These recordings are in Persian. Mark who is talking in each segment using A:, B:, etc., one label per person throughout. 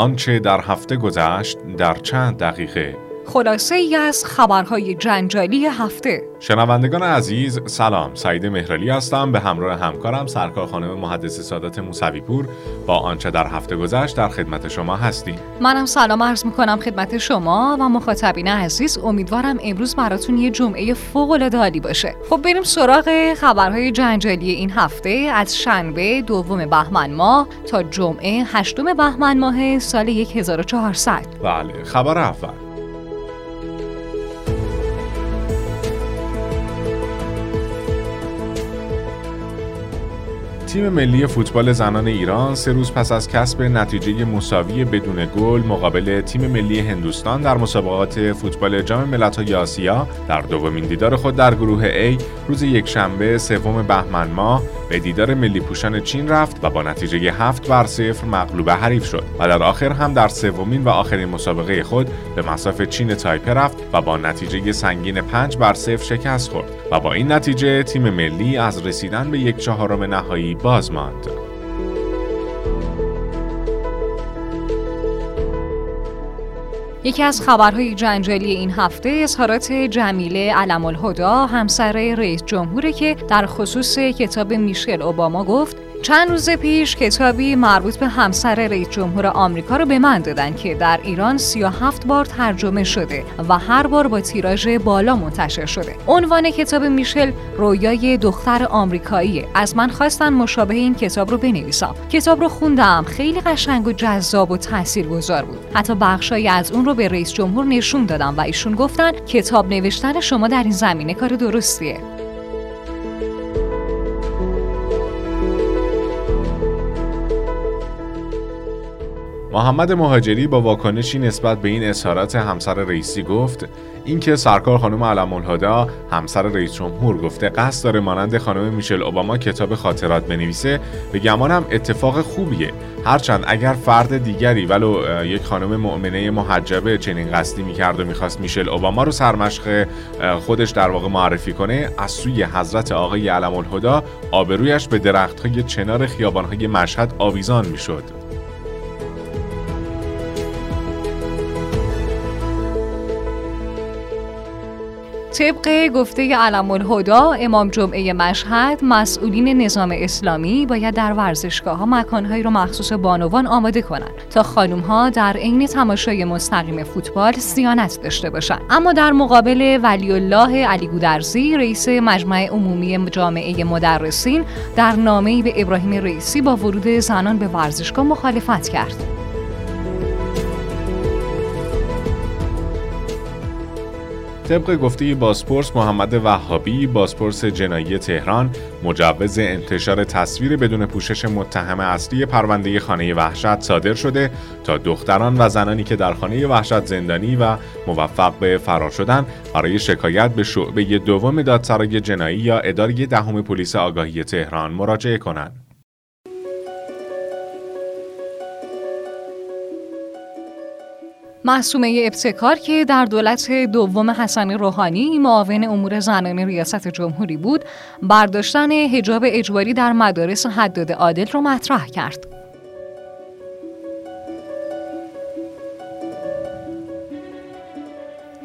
A: آنچه در هفته گذشت در چند دقیقه
B: خلاصه ای از خبرهای جنجالی هفته.
A: شنوندگان عزیز سلام. سعید مهرالی هستم. به همراه همکارم سرکار خانم محدث سادات موسوی پور با آنچه در هفته گذشت در خدمت شما هستیم.
B: منم سلام عرض می‌کنم خدمت شما و مخاطبین عزیز. امیدوارم امروز براتون یه جمعه فوق العاده باشه. خب بریم سراغ خبرهای جنجالی این هفته. از شنبه دوم بهمن ماه تا جمعه هشتم بهمن ماه سال 1400
A: بله خبر اول. تیم ملی فوتبال زنان ایران سه روز پس از کسب نتیجه مساوی بدون گل مقابل تیم ملی هندوستان در مسابقات فوتبال جام ملت‌های آسیا در دومین دیدار خود در گروه A روز یکشنبه سوم بهمن ماه به دیدار ملی پوشان چین رفت و با نتیجه هفت بر صفر مغلوب حریف شد و در آخر هم در سومین و آخرین مسابقه خود به مساف چین تایپه رفت و با نتیجه سنگین پنج بر صفر شکست خورد و با این نتیجه تیم ملی از رسیدن به یک چهارم نهایی باز ماند.
B: یکی از خبرهای جنجالی این اظهارات اظهارات جمیله علم الهدا همسر رئیس جمهوری که در خصوص کتاب میشل اوباما گفت چند روز پیش کتابی مربوط به همسر رئیس جمهور آمریکا رو به من دادن که در ایران 37 بار ترجمه شده و هر بار با تیراژ بالا منتشر شده. عنوان کتاب میشل رویای دختر آمریکایی از من خواستن مشابه این کتاب رو بنویسم. کتاب رو خوندم خیلی قشنگ و جذاب و تاثیرگذار بود. حتی بخشایی از اون رو به رئیس جمهور نشون دادم و ایشون گفتن کتاب نوشتن شما در این زمینه کار درستیه.
A: محمد مهاجری با واکنشی نسبت به این اظهارات همسر رئیسی گفت اینکه سرکار خانم علم الهدا همسر رئیس جمهور گفته قصد داره مانند خانم میشل اوباما کتاب خاطرات بنویسه به گمانم اتفاق خوبیه. هرچند اگر فرد دیگری ولو یک خانم مؤمنه محجبه چنین قصدی می‌کرد و می‌خواست میشل اوباما رو سرمشق خودش در واقع معرفی کنه از سوی حضرت آقای علم الهدا آبرویش به درختهای چنار خیابانهای مشهد آویزان می‌شد.
B: طبق گفته علم الهدا امام جمعه مشهد مسئولین نظام اسلامی باید در ورزشگاه ها مکانهایی رو مخصوص بانوان آماده کنند تا خانم ها در عین تماشای مستقیم فوتبال سیانت داشته باشند. اما در مقابل ولی الله علی گودرزی رئیس مجمع عمومی جامعه مدرسین در نامه‌ای به ابراهیم رئیسی با ورود زنان به ورزشگاه مخالفت کرد.
A: طبق گفته باسپورس محمد وهابی باسپورس جنایی تهران مجوز انتشار تصویر بدون پوشش متهم اصلی پرونده خانه وحشت صادر شده تا دختران و زنانی که در خانه وحشت زندانی و موفق به فرار شدن برای شکایت به شعبه دوم دادسرای جنایی یا اداره دهم پلیس آگاهی تهران مراجعه کنند.
B: محسومه ابتکار که در دولت دوم حسن روحانی معاون امور زنان ریاست جمهوری بود برداشتن حجاب اجباری در مدارس حداد عادل را مطرح کرد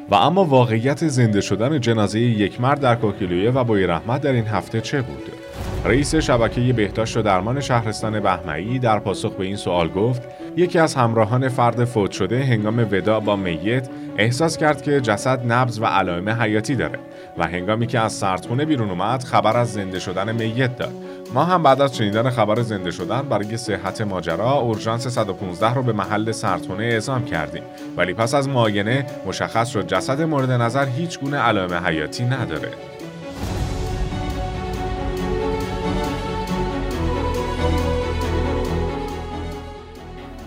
A: و اما واقعیت زنده شدن جنازه یک مرد در کوکیلویه و بوی رحمت در این هفته چه بود؟ رئیس شبکه بهداشت و درمان شهرستان بهمعی در پاسخ به این سوال گفت یکی از همراهان فرد فوت شده هنگام ودا با میت احساس کرد که جسد نبز و علائم حیاتی داره و هنگامی که از سردخونه بیرون اومد خبر از زنده شدن میت داد. ما هم بعد از شنیدن خبر زنده شدن برای صحت ماجرا اورژانس 115 رو به محل سردخونه اعزام کردیم. ولی پس از معاینه مشخص شد جسد مورد نظر هیچ گونه علائم حیاتی نداره.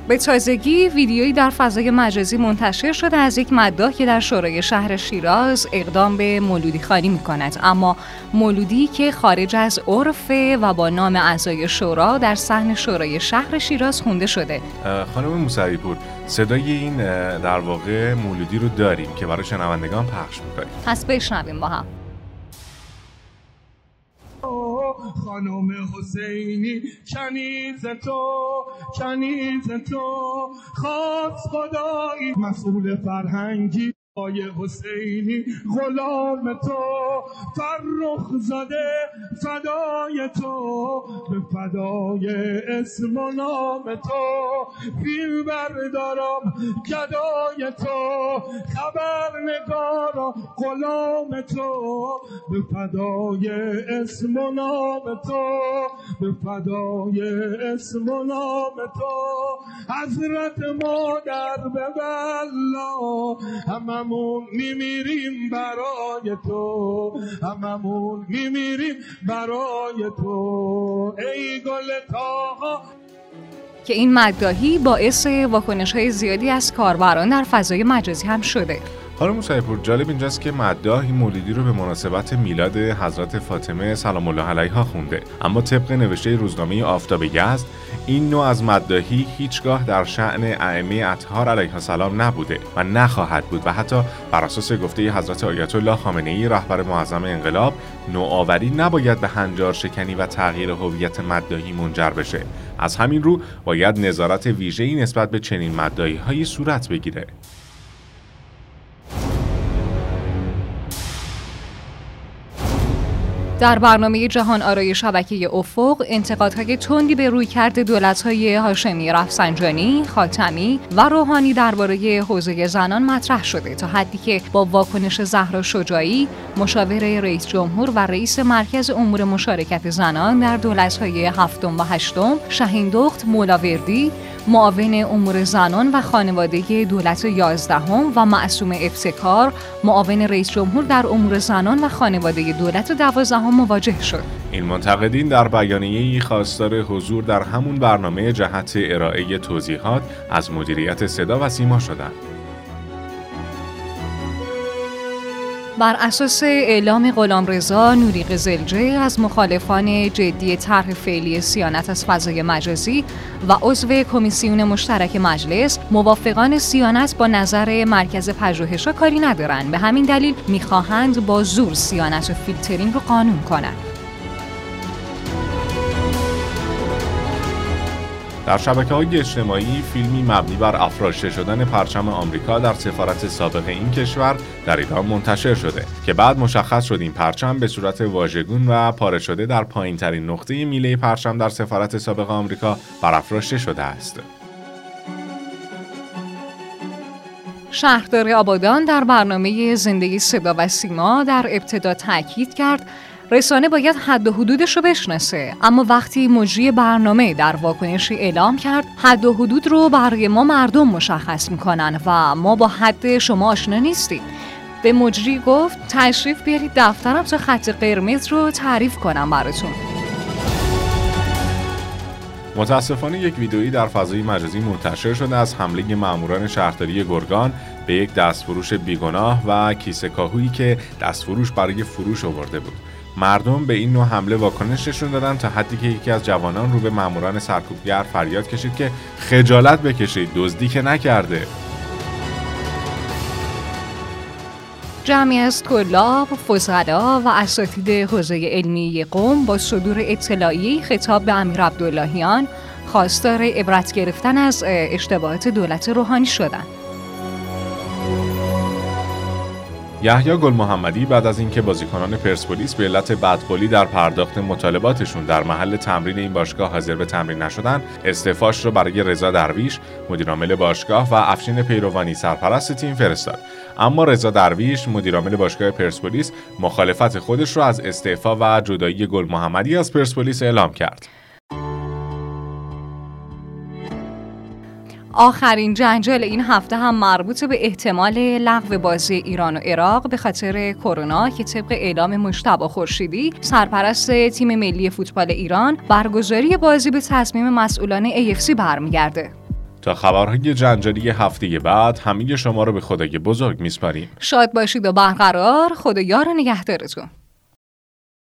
B: به تازگی ویدیویی در فضای مجازی منتشر شده از یک مداح که در شورای شهر شیراز اقدام به مولودی خانی می کند اما مولودی که خارج از عرف و با نام اعضای شورا در صحن شورای شهر شیراز خونده شده.
A: خانم موسوی پور صدای این در واقع مولودی رو داریم که برای شنوندگان پخش می‌کنیم.
B: پس بشنویم با هم.
C: خانم حسینی کنیز تو کنیز تو خواست خدایی. مسئول فرهنگی. آی حسینی غلام تو فرخ زده فدای تو. به فدای اسم و نام تو فیل بردارم گدای تو. خبر نگارا غلام تو. به فدای اسم و نام تو به فدای اسم و نام تو. حضرت مادر به بلا همم هممون میمیریم برای تو. هممون میمیریم برای تو. ای گل تاها
B: که این مدداهی باعث واکنش های زیادی از کاربران در فضای مجازی هم شده.
A: حالا موسیپور جالب اینجاست که مداح این مولیدی رو به مناسبت میلاد حضرت فاطمه سلام الله علیها خونده. اما طبق نوشته روزنامه آفتاب یزد این نوع از مداحی هیچگاه در شعن ائمه اطهار علیه السلام نبوده و نخواهد بود و حتی بر اساس گفته حضرت آیت الله خامنه ای رهبر معظم انقلاب نوآوری نباید به هنجار شکنی و تغییر هویت مداحی منجر بشه. از همین رو باید نظارت ویژه‌ای نسبت به چنین مداحی صورت بگیره.
B: در برنامه جهان آرای شبکه افق انتقادهای تندی به روی کرده دولت‌های هاشمی رفسنجانی، خاتمی و روحانی درباره حوزه زنان مطرح شده تا حدی که با واکنش زهرا شجاعی، مشاور رئیس جمهور و رئیس مرکز امور مشارکت زنان در دولت‌های هفتم و هشتم، شهین دخت مولاوردی معاون امور زنان و خانواده دولت یازدهم و معصوم ابتکار معاون رئیس جمهور در امور زنان و خانواده دولت دوازدهم مواجه شد.
A: این منتقدین در بیانیه‌ای خواستار حضور در همون برنامه جهت ارائه توضیحات از مدیریت صدا و سیما شدند.
B: بر اساس اعلام غلامرضا نوری قزلجه از مخالفان جدی طرح فعلی صیانت از فضای مجازی و عضو کمیسیون مشترک مجلس موافقان صیانت با نظر مرکز پژوهش‌ها کاری ندارند به همین دلیل می‌خواهند با زور صیانت و فیلترینگ رو قانون کنند.
A: در شبکه های اجتماعی فیلمی مبنی بر افراشته شدن پرچم آمریکا در سفارت سابق این کشور در ایران منتشر شده که بعد مشخص شد این پرچم به صورت واژگون و پاره شده در پایین ترین نقطه میله پرچم در سفارت سابق آمریکا برافراشته شده است.
B: شهردار آبادان در برنامه زندگی صدا و سیما در ابتدا تاکید کرد رسانه باید حد و حدودش رو بشناسه. اما وقتی مجری برنامه در واکنشی اعلام کرد حد و حدود رو برای ما مردم مشخص می‌کنن و ما با حد شما آشنا نیستیم. به مجری گفت تشریف بیارید دفترم تا خط قرمز رو تعریف کنم براتون.
A: متاسفانه یک ویدئویی در فضای مجازی منتشر شده از حمله ماموران شهرداری گرگان به یک دستفروش بیگناه و کیسه کاهویی که دستفروش برای فروش آورده بود. مردم به این نوع حمله واکنش نشون دادن تا حدی که یکی از جوانان رو به ماموران سرکوبگر فریاد کشید که خجالت بکشید دزدی که نکرده
B: جمعی از طلاب، فضلا و اساتید حوزه علمی قوم با صدور اطلاعی خطاب به امیر عبداللهیان خواستار عبرت گرفتن از اشتباهات دولت روحانی شدند.
A: یحیی گل محمدی بعد از اینکه بازیکنان پرسپولیس به علت بدقولی در پرداخت مطالباتشون در محل تمرین این باشگاه حاضر به تمرین نشدن استعفاش رو برای رضا درویش مدیرعامل باشگاه و افشین پیروانی سرپرست تیم فرستاد. اما رضا درویش مدیرعامل باشگاه پرسپولیس مخالفت خودش رو از استعفا و جدایی گل محمدی از پرسپولیس اعلام کرد.
B: آخرین جنجال این هفته هم مربوط به احتمال لغو بازی ایران و عراق به خاطر کرونا که طبق اعلام مشتبه خورشیدی سرپرست تیم ملی فوتبال ایران برگزاری بازی به تصمیم مسئولان AFC برمیگرده.
A: تا خبرهای جنجالی هفته بعد همه شما رو به خدای بزرگ میسپاریم.
B: شاد باشید و برقرار خدا یار نگهدارتون.